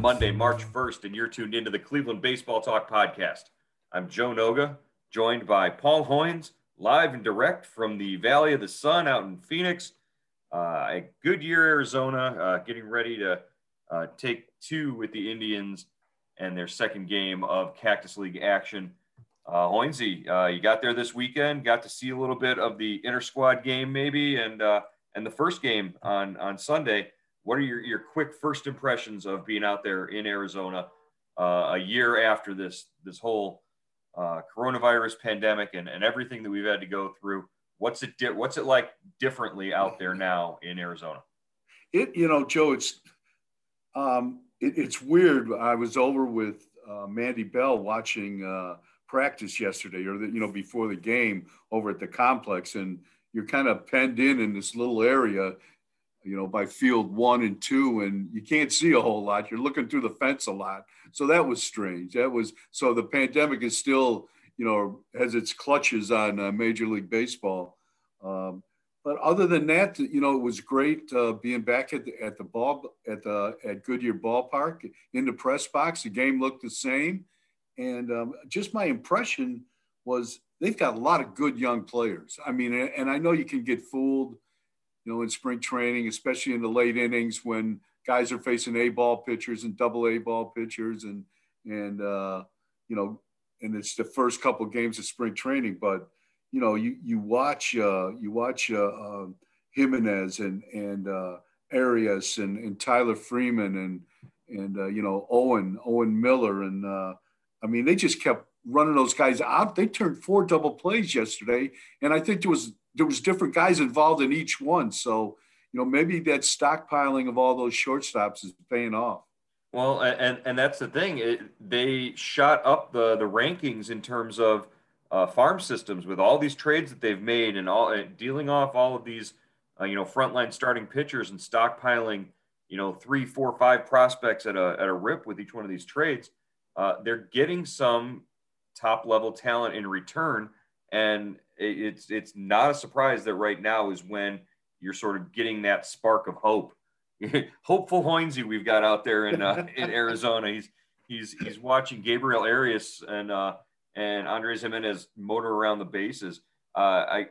Monday, March 1st, and you're tuned into the Cleveland Baseball Talk podcast. I'm Joe Noga, joined by Paul Hoynes, live and direct from the Valley of the Sun out in Phoenix, uh, at Goodyear, Arizona, uh, getting ready to uh, take two with the Indians and their second game of Cactus League action. Uh, Hoynesy, uh, you got there this weekend, got to see a little bit of the inter squad game, maybe, and uh, and the first game on on Sunday. What are your, your quick first impressions of being out there in Arizona uh, a year after this this whole uh, coronavirus pandemic and, and everything that we've had to go through? What's it di- What's it like differently out there now in Arizona? It you know Joe, it's um, it, it's weird. I was over with uh, Mandy Bell watching uh, practice yesterday, or the, you know before the game over at the complex, and you're kind of penned in in this little area you know, by field one and two, and you can't see a whole lot. You're looking through the fence a lot. So that was strange. That was so the pandemic is still, you know, has its clutches on uh, Major League Baseball. Um, but other than that, you know, it was great uh, being back at the, at the ball at the at Goodyear Ballpark in the press box. The game looked the same, and um, just my impression was they've got a lot of good young players. I mean, and I know you can get fooled know, in spring training, especially in the late innings when guys are facing A ball pitchers and double A ball pitchers and, and, uh, you know, and it's the first couple of games of spring training, but, you know, you, you watch, uh, you watch, uh, uh, Gimenez and, and, uh, Arias and, and Tyler Freeman and, and, uh, you know, Owen, Owen Miller. And, uh, I mean, they just kept running those guys out. They turned four double plays yesterday. And I think there was there was different guys involved in each one. So, you know, maybe that stockpiling of all those shortstops is paying off. Well, and and that's the thing. It, they shot up the the rankings in terms of uh, farm systems with all these trades that they've made and all dealing off all of these, uh, you know, frontline starting pitchers and stockpiling, you know, three, four, five prospects at a at a rip with each one of these trades. Uh, they're getting some top level talent in return, and it's it's not a surprise that right now is when you're sort of getting that spark of hope. Hopeful Hoynesy we've got out there in uh, in Arizona. He's he's he's watching Gabriel Arias and uh, and Andres Gimenez motor around the bases. Uh, I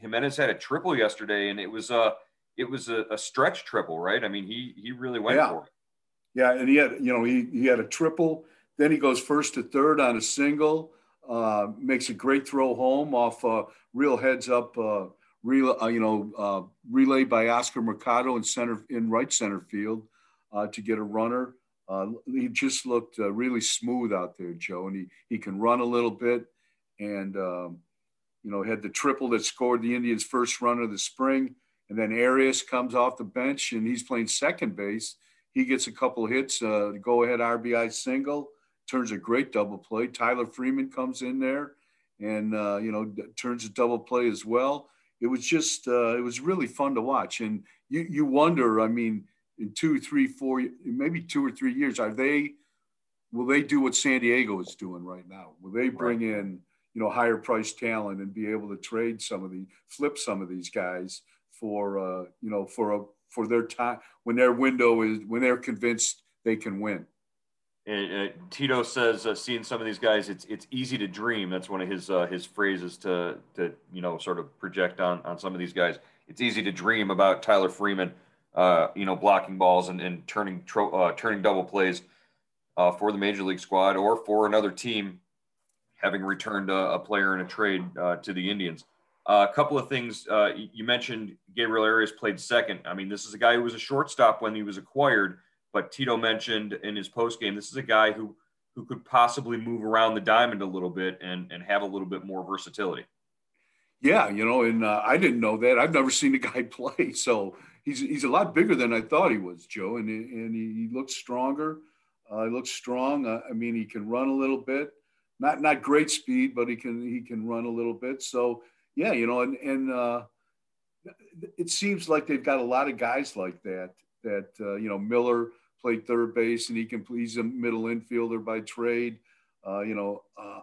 Gimenez had a triple yesterday, and it was a it was a, a stretch triple, right? I mean, he he really went yeah. for it. Yeah, and he had you know he he had a triple. Then he goes first to third on a single. Uh, makes a great throw home off uh, real heads up, uh, real, uh, you know, relay by Oscar Mercado in center in right center field to get a runner. he just looked really smooth out there, Joe, and he he can run a little bit, and um, you know had the triple that scored the Indians' first run of the spring, and then Arias comes off the bench and he's playing second base. He gets a couple hits, go ahead RBI single turns a great double play. Tyler Freeman comes in there and, uh, you know, turns a double play as well. It was just, uh, it was really fun to watch. And you, you wonder, I mean, in two, three, four, maybe two or three years, are they, will they do what San Diego is doing right now? Will they bring in, you know, higher price talent and be able to trade some of the, flip some of these guys for, uh, you know, for a, for their time when their window is, when they're convinced they can win? And, uh, Tito says, uh, seeing some of these guys, it's it's easy to dream. That's one of his uh, his phrases to to you know sort of project on on some of these guys. It's easy to dream about Tyler Freeman, uh, you know, blocking balls and, and turning tro- uh, turning double plays for the major league squad or for another team, having returned a, a player in a trade to the Indians. a couple of things you mentioned. Gabriel Arias played second. I mean, this is a guy who was a shortstop when he was acquired but Tito mentioned in his post game, this is a guy who who could possibly move around the diamond a little bit and and have a little bit more versatility. Yeah, you know, and uh, I didn't know that. I've never seen the guy play, so he's he's a lot bigger than I thought he was, Joe, and and he, he looks stronger. Uh, he looks strong. Uh, I mean, he can run a little bit. Not not great speed, but he can he can run a little bit. So yeah, you know, and and uh, it seems like they've got a lot of guys like that. That uh, you know, Miller played third base, and he can. He's a middle infielder by trade. Uh, you know, uh,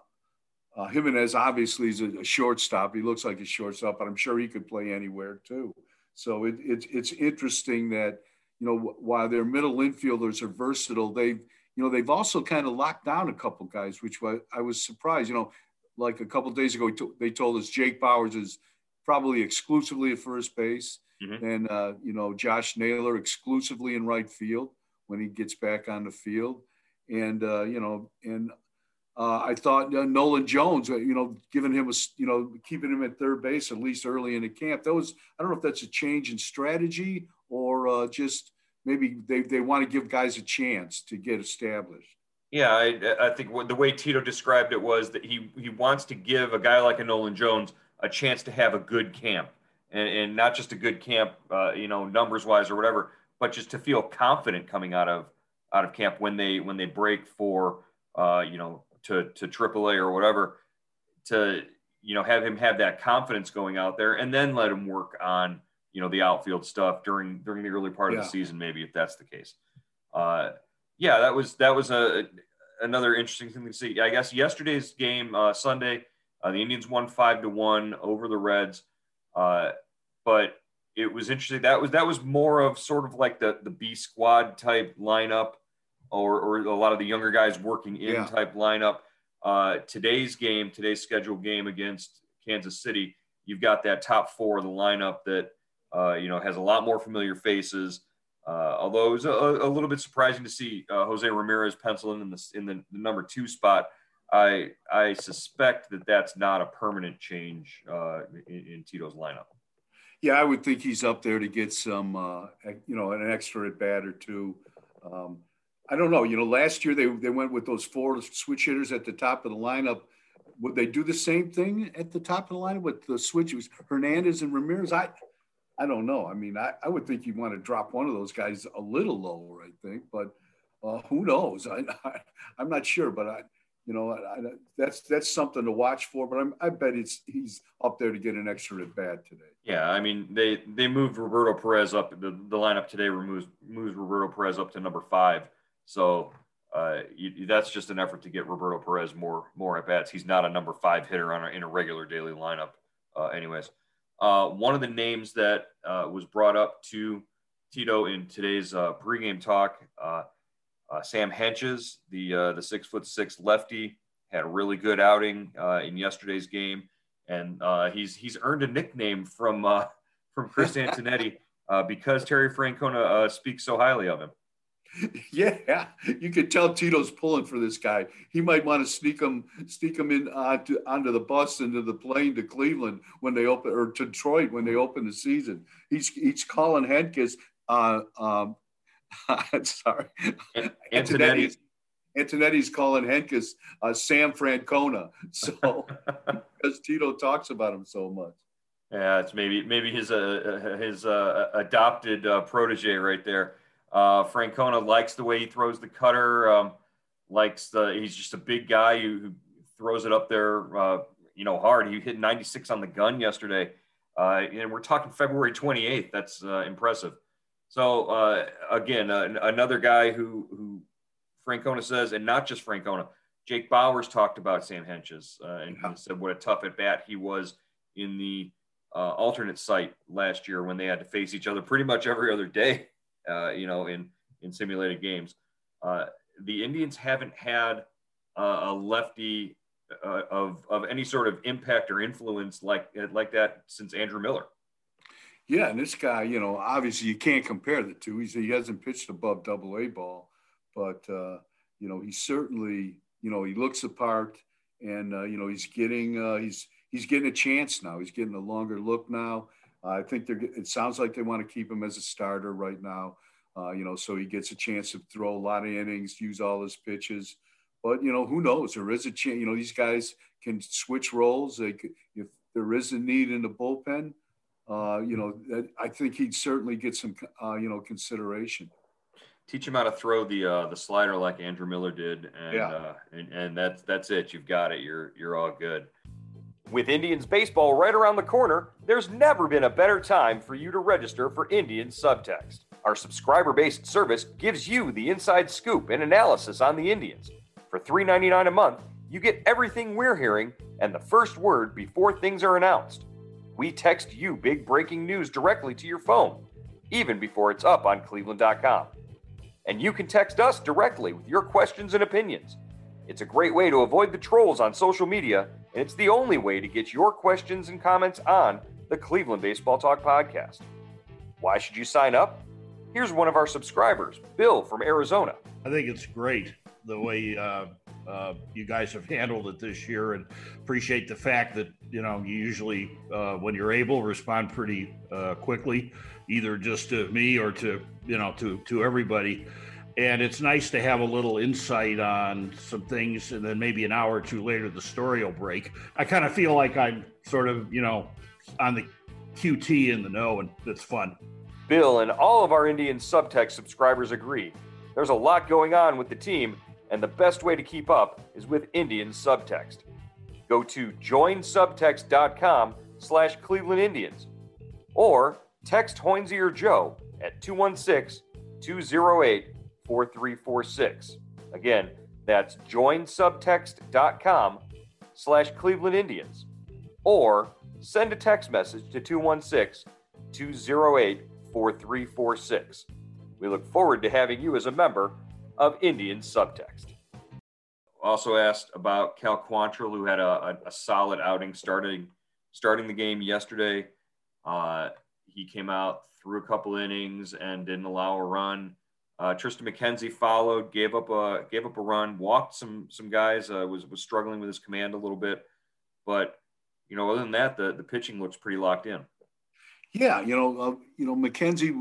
uh, Gimenez obviously is a, a, shortstop. He looks like a shortstop, but I'm sure he could play anywhere too. So it, it, it's interesting that you know while their middle infielders are versatile, they've you know they've also kind of locked down a couple guys, which I was surprised. You know, like a couple days ago, they told us Jake Bauers is probably exclusively at first base, mm-hmm. and uh, you know Josh Naylor exclusively in right field when he gets back on the field. And, uh, you know, and uh, I thought uh, Nolan Jones, uh, you know, giving him a, you know, keeping him at third base at least early in the camp. That was, I don't know if that's a change in strategy or uh, just maybe they, they want to give guys a chance to get established. Yeah, I, I think the way Tito described it was that he, he wants to give a guy like a Nolan Jones a chance to have a good camp and, and not just a good camp, uh, you know, numbers wise or whatever, but just to feel confident coming out of out of camp when they when they break for uh, you know to to AAA or whatever to you know have him have that confidence going out there and then let him work on you know the outfield stuff during during the early part yeah. of the season maybe if that's the case. Uh, yeah, that was that was a another interesting thing to see. I guess yesterday's game uh, Sunday, uh, the Indians won five to one over the Reds, uh, but it was interesting. That was that was more of sort of like the the B squad type lineup, or or a lot of the younger guys working in yeah. type lineup. Uh, today's game, today's scheduled game against Kansas City, you've got that top four of the lineup that uh, you know has a lot more familiar faces. Uh, although it was a, a, little bit surprising to see uh, Jose Ramirez pencil in the in the, the, number two spot. I I suspect that that's not a permanent change uh, in, in Tito's lineup. Yeah, I would think he's up there to get some, uh, you know, an extra at bat or two. Um, I don't know. You know, last year they, they went with those four switch hitters at the top of the lineup. Would they do the same thing at the top of the lineup with the switches, Hernandez and Ramirez? I, I don't know. I mean, I, I would think you'd want to drop one of those guys a little lower, I think, but uh, who knows? I, I, am not sure, but I, you know, I, that's that's something to watch for. But I'm, I bet it's he's up there to get an extra at bat today. Yeah, I mean they they moved Roberto Perez up. The, the lineup today removes moves Roberto Perez up to number five. So uh, you, that's just an effort to get Roberto Perez more more at bats. He's not a number five hitter on in a regular daily lineup. Uh, anyways, uh, one of the names that uh, was brought up to Tito in today's uh, pregame talk uh, Sam Hentges, the uh, the six foot six lefty, had a really good outing uh, in yesterday's game, and uh, he's he's earned a nickname from uh, from Chris Antonetti uh, because Terry Francona speaks so highly of him. Yeah, you could tell Tito's pulling for this guy. He might want to sneak him, sneak him in onto, onto the bus into the plane to Cleveland when they open, or to Detroit when they open the season. He's he's calling Hentges uh, um, sorry. Antonetti's, Antonetti's calling Hentges uh, Sam Francona. So because Tito talks about him so much. Yeah, it's maybe maybe his uh, his uh, adopted uh, protege right there. Uh, Francona likes the way he throws the cutter. Um, likes the he's just a big guy who, who throws it up there, uh, you know, hard. He hit 96 on the gun yesterday, uh, and we're talking February 28th. That's uh, impressive. So uh, again, uh, another guy who who Francona says, and not just Francona, Jake Bauers talked about Sam Hentges uh, and yeah. said what a tough at bat he was in the uh, alternate site last year when they had to face each other pretty much every other day, uh, you know, in in simulated games. Uh, the Indians haven't had a, a lefty uh, of of any sort of impact or influence like like that since Andrew Miller. Yeah, and this guy, you know, obviously you can't compare the two. He's, he hasn't pitched above Double A ball, but uh, you know, he certainly, you know, he looks apart and uh, you know, he's getting uh, he's he's getting a chance now. He's getting a longer look now. I think they're. It sounds like they want to keep him as a starter right now. Uh, you know, so he gets a chance to throw a lot of innings, use all his pitches. But you know, who knows? There is a chance. You know, these guys can switch roles. They could, if there is a need in the bullpen, uh, you know, I think he'd certainly get some, uh, you know, consideration. Teach him how to throw the uh, the slider like Andrew Miller did, and, yeah. Uh, and and that's that's it. You've got it. You're you're all good. With Indians baseball right around the corner, there's never been a better time for you to register for Indians Subtext. Our subscriber based service gives you the inside scoop and analysis on the Indians. For $3.99 a month, you get everything we're hearing and the first word before things are announced. We text you big breaking news directly to your phone, even before it's up on cleveland.com. And you can text us directly with your questions and opinions. It's a great way to avoid the trolls on social media, and it's the only way to get your questions and comments on the Cleveland Baseball Talk podcast. Why should you sign up? Here's one of our subscribers, Bill from Arizona. I think it's great the way uh, uh, you guys have handled it this year, and appreciate the fact that you know you usually, uh, when you're able, respond pretty uh, quickly, either just to me or to you know to to everybody. And it's nice to have a little insight on some things, and then maybe an hour or two later, the story will break. I kind of feel like I'm sort of you know on the QT in the know, and it's fun. Bill and all of our Indian subtext subscribers agree. There's a lot going on with the team, and the best way to keep up is with Indian subtext. Go to joinsubtext.com slash Cleveland Indians or text Hoynesy or Joe at 216-208-4346. Again, that's joinsubtext.com slash Cleveland Indians or send a text message to 216 208 4346. We look forward to having you as a member of Indian Subtext. Also asked about Cal Quantrill, who had a, a, a solid outing starting starting the game yesterday. Uh, he came out, threw a couple innings, and didn't allow a run. Uh, Triston McKenzie followed, gave up a gave up a run, walked some some guys. Uh, was was struggling with his command a little bit, but you know, other than that, the the pitching looks pretty locked in. Yeah, you know, uh, you know, McKenzie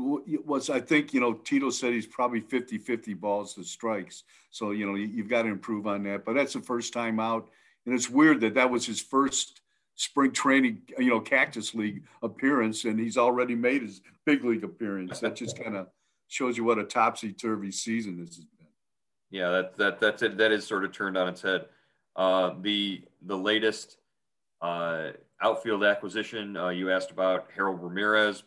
was, I think, you know, Tito said he's probably 50 50 balls to strikes. So, you know, you, have got to improve on that. But that's the first time out. And it's weird that that was his first spring training, you know, Cactus League appearance. And he's already made his big league appearance. That just kind of shows you what a topsy turvy season this has been. Yeah, that, that, that's it. That is sort of turned on its head. Uh, the, the latest, uh, outfield acquisition, uh, you asked about Harold Ramirez.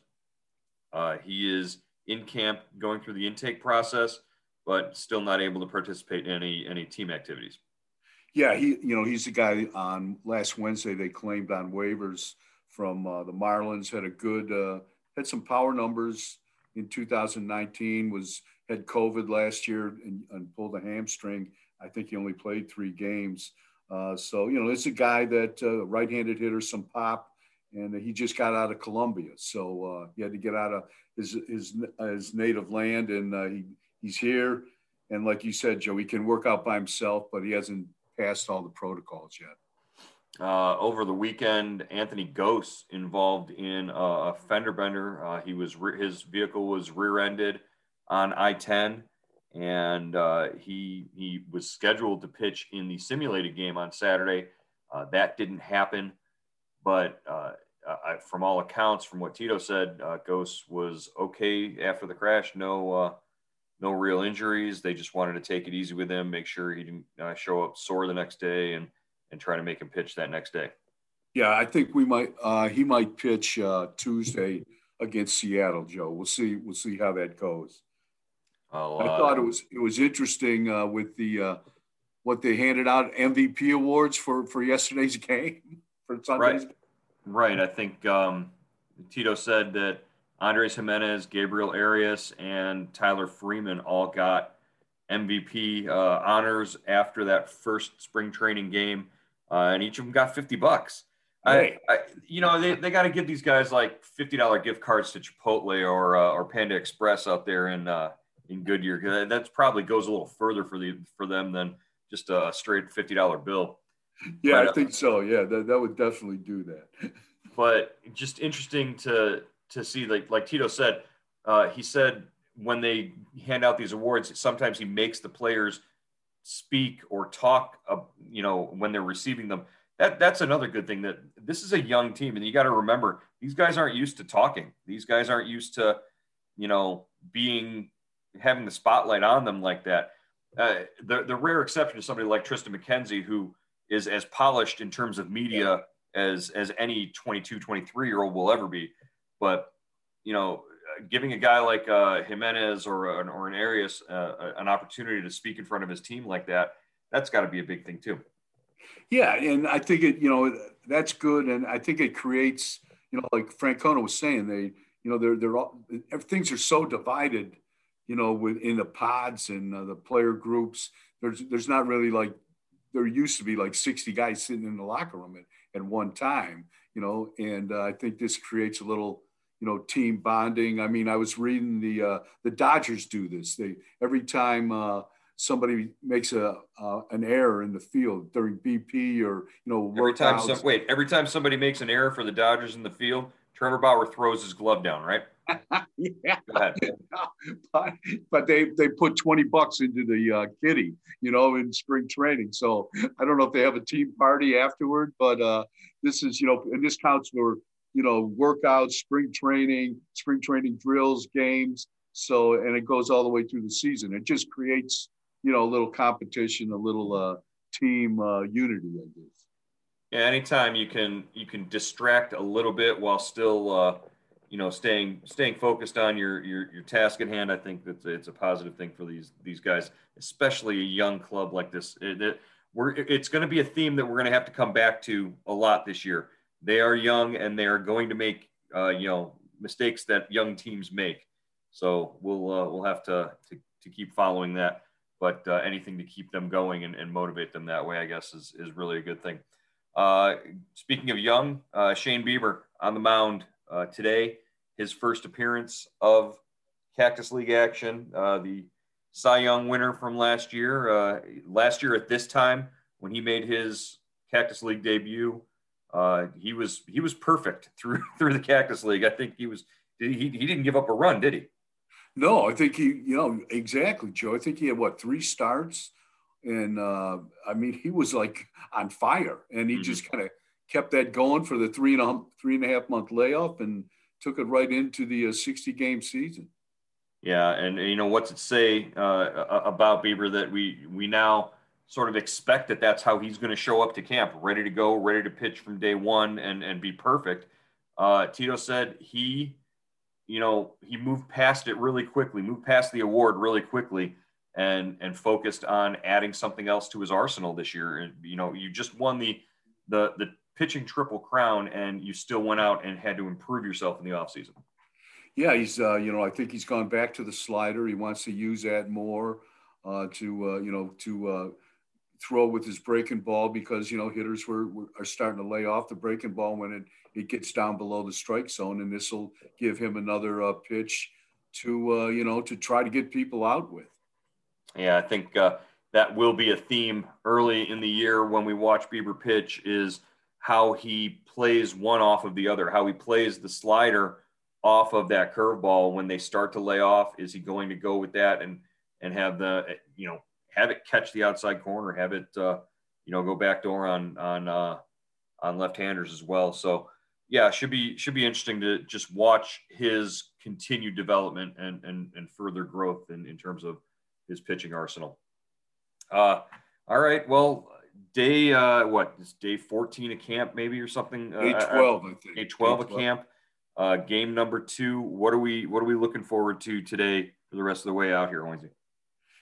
Uh, he is in camp going through the intake process, but still not able to participate in any any team activities. Yeah, he you know he's the guy on last Wednesday they claimed on waivers from uh, the Marlins had a good uh, had some power numbers in 2019 was had COVID last year and, and pulled a hamstring. I think he only played three games. Uh, so, you know, it's a guy that uh, right-handed hitter, some pop, and he just got out of Colombia. So uh, he had to get out of his, his, his native land, and uh, he, he's here. And like you said, Joe, he can work out by himself, but he hasn't passed all the protocols yet. Uh, over the weekend, Anthony Gose involved in a fender bender. Uh, he was re- his vehicle was rear-ended on I-10 and uh, he he was scheduled to pitch in the simulated game on Saturday. Uh, that didn't happen, but uh, I, from all accounts, from what Tito said, uh, Gose was okay after the crash. No uh, no real injuries. They just wanted to take it easy with him, make sure he didn't uh, show up sore the next day, and and try to make him pitch that next day. Yeah, I think we might. he might pitch Tuesday against Seattle, Joe. We'll see. We'll see how that goes. Oh, I thought it was it was interesting uh, with the uh, what they handed out MVP awards for for yesterday's game for Sunday's. Right, right. I think um, Tito said that Andres Gimenez, Gabriel Arias, and Tyler Freeman all got MVP uh, honors after that first spring training game, uh, and each of them got 50 bucks. I, I, you know, they, they got to give these guys like fifty dollar gift cards to Chipotle or uh, or Panda Express out there in uh, in Goodyear. That probably goes a little further for the for them than just a straight fifty dollar bill. Yeah, but, I think so. Yeah, that, that would definitely do that. but just interesting to to see, like like Tito said, uh, he said when they hand out these awards, sometimes he makes the players speak or talk, uh, you know, when they're receiving them that that's another good thing that this is a young team and you got to remember these guys aren't used to talking these guys aren't used to you know being having the spotlight on them like that. Uh, the, the rare exception is somebody like Triston McKenzie who is as polished in terms of media as as any 22 23 year old will ever be. But you know giving a guy like uh, Gimenez or an, or an arias uh, an opportunity to speak in front of his team like that that's got to be a big thing too. Yeah, and I think it, you know, that's good, and I think it creates, you know, like Francona was saying, they, you know, they're they're all things are so divided, you know, within the pods and uh, the player groups. There's there's not really like there used to be like 60 guys sitting in the locker room at, at one time, you know, and uh, I think this creates a little, you know, team bonding. I mean, I was reading the uh, the Dodgers do this. They every time uh, somebody makes a uh, an error in the field during BP or you know every time some, wait every time somebody makes an error for the Dodgers in the field, Trevor Bauer throws his glove down, right? yeah, but, but, they they put twenty bucks into the uh, kitty, you know, in spring training. So I don't know if they have a team party afterward, but uh, this is you know, and this counts for you know workouts, spring training, spring training drills, games. So and it goes all the way through the season. It just creates you know, a little competition, a little uh, team uh, unity, I guess. Yeah, anytime you can you can distract a little bit while still uh, you know staying staying focused on your your your task at hand, I think that it's a positive thing for these these guys, especially a young club like this. It, it, we're it's going to be a theme that we're going to have to come back to a lot this year. They are young and they are going to make uh, you know mistakes that young teams make. So we'll uh, we'll have to, to to keep following that but uh, anything to keep them going and, and, motivate them that way, I guess, is, is really a good thing. Uh, speaking of young, uh, Shane Bieber on the mound uh, today, his first appearance of Cactus League action, uh, the Cy Young winner from last year. Uh, last year at this time, when he made his Cactus League debut, he was he was perfect through through the Cactus League. I think he was he, he didn't give up a run, did he? No, I think he, you know, exactly, Joe. I think he had what three starts, and uh, I mean, he was like on fire, and he mm-hmm. just kind of kept that going for the three and a three and a half month layoff, and took it right into the uh, sixty game season. Yeah, and you know what's it say uh, about Bieber that we we now sort of expect that that's how he's going to show up to camp, ready to go, ready to pitch from day one, and and be perfect. Uh, Tito said he you know, he moved past it really quickly, moved past the award really quickly, and and focused on adding something else to his arsenal this year. And you know, you just won the the the pitching triple crown, and you still went out and had to improve yourself in the offseason. Yeah, he's uh, you know, I think he's gone back to the slider. He wants to use that more uh, to uh, you know to uh, throw with his breaking ball because you know hitters were, were, are starting to lay off the breaking ball when it it gets down below the strike zone, and this will give him another uh, pitch to uh, you know to try to get people out with. Yeah, I think uh, that will be a theme early in the year when we watch Bieber pitch is how he plays one off of the other, how he plays the slider off of that curveball when they start to lay off. Is he going to go with that and and have the you know have it catch the outside corner, have it uh, you know go back door on on uh, on left-handers as well. So yeah, should be should be interesting to just watch his continued development and and, and further growth in, in terms of his pitching arsenal. Uh, all right, well, day uh, what is day fourteen of camp maybe or something? Uh, day twelve, I think. Day twelve of camp. Uh, game number two. What are we What are we looking forward to today for the rest of the way out here, Wednesday?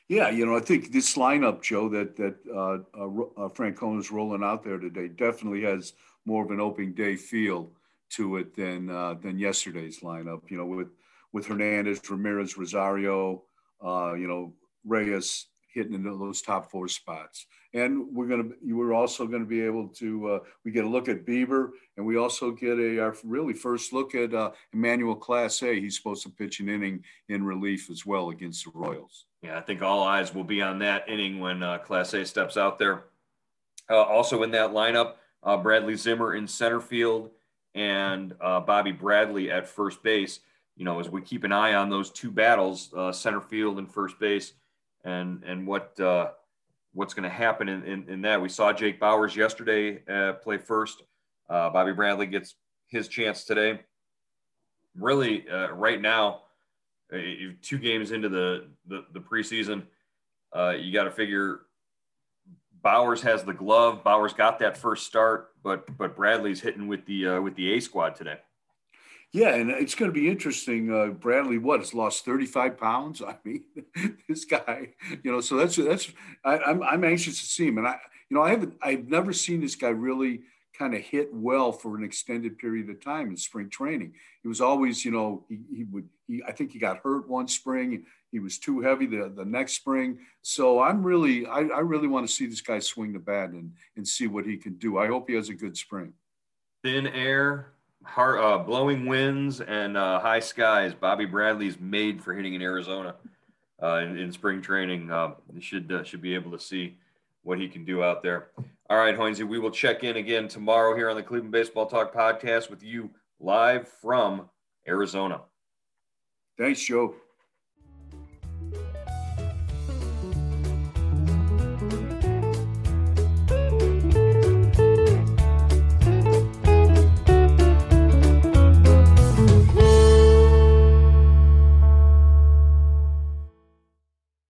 Yeah, you know, I think this lineup, Joe, that that uh, uh, uh Francona's rolling out there today definitely has more of an opening day feel to it than uh, than yesterday's lineup. You know, with with Hernandez, Ramirez, Rosario, uh, you know, Reyes, hitting into those top four spots. And we're going to, you were also going to be able to, uh, we get a look at Bieber and we also get a, our really first look at uh, Emmanuel A. He's supposed to pitch an inning in relief as well against the Royals. Yeah, I think all eyes will be on that inning when uh, A steps out there. Uh, also in that lineup, uh, Bradley Zimmer in center field and uh, Bobby Bradley at first base. You know, as we keep an eye on those two battles, center field and first base, and and what uh, what's going to happen in, in, in, that. We saw Jake Bauers yesterday uh, play first. Uh, Bobby Bradley gets his chance today. Really, uh, right now, uh, two games into the the, the preseason, uh, you got to figure Bauers has the glove. Bauers got that first start, but but Bradley's hitting with the with the A squad today. Yeah, and it's going to be interesting. Uh, Bradley, what has lost thirty five pounds? I mean, this guy, you know. So that's that's. I, I'm I'm anxious to see him, and I, you know, I haven't I've never seen this guy really kind of hit well for an extended period of time in spring training. He was always, you know, he, he would. He I think he got hurt one spring. He was too heavy the, the next spring. So I'm really, I, I really want to see this guy swing the bat and and see what he can do. I hope he has a good spring. Thin air, hard, uh, blowing winds and uh, high skies. Bobby Bradley's made for hitting in Arizona uh, in, in, spring training. Uh, should uh, should be able to see what he can do out there. All right, Hoynesy, we will check in again tomorrow here on the Cleveland Baseball Talk podcast with you live from Arizona. Thanks, Joe.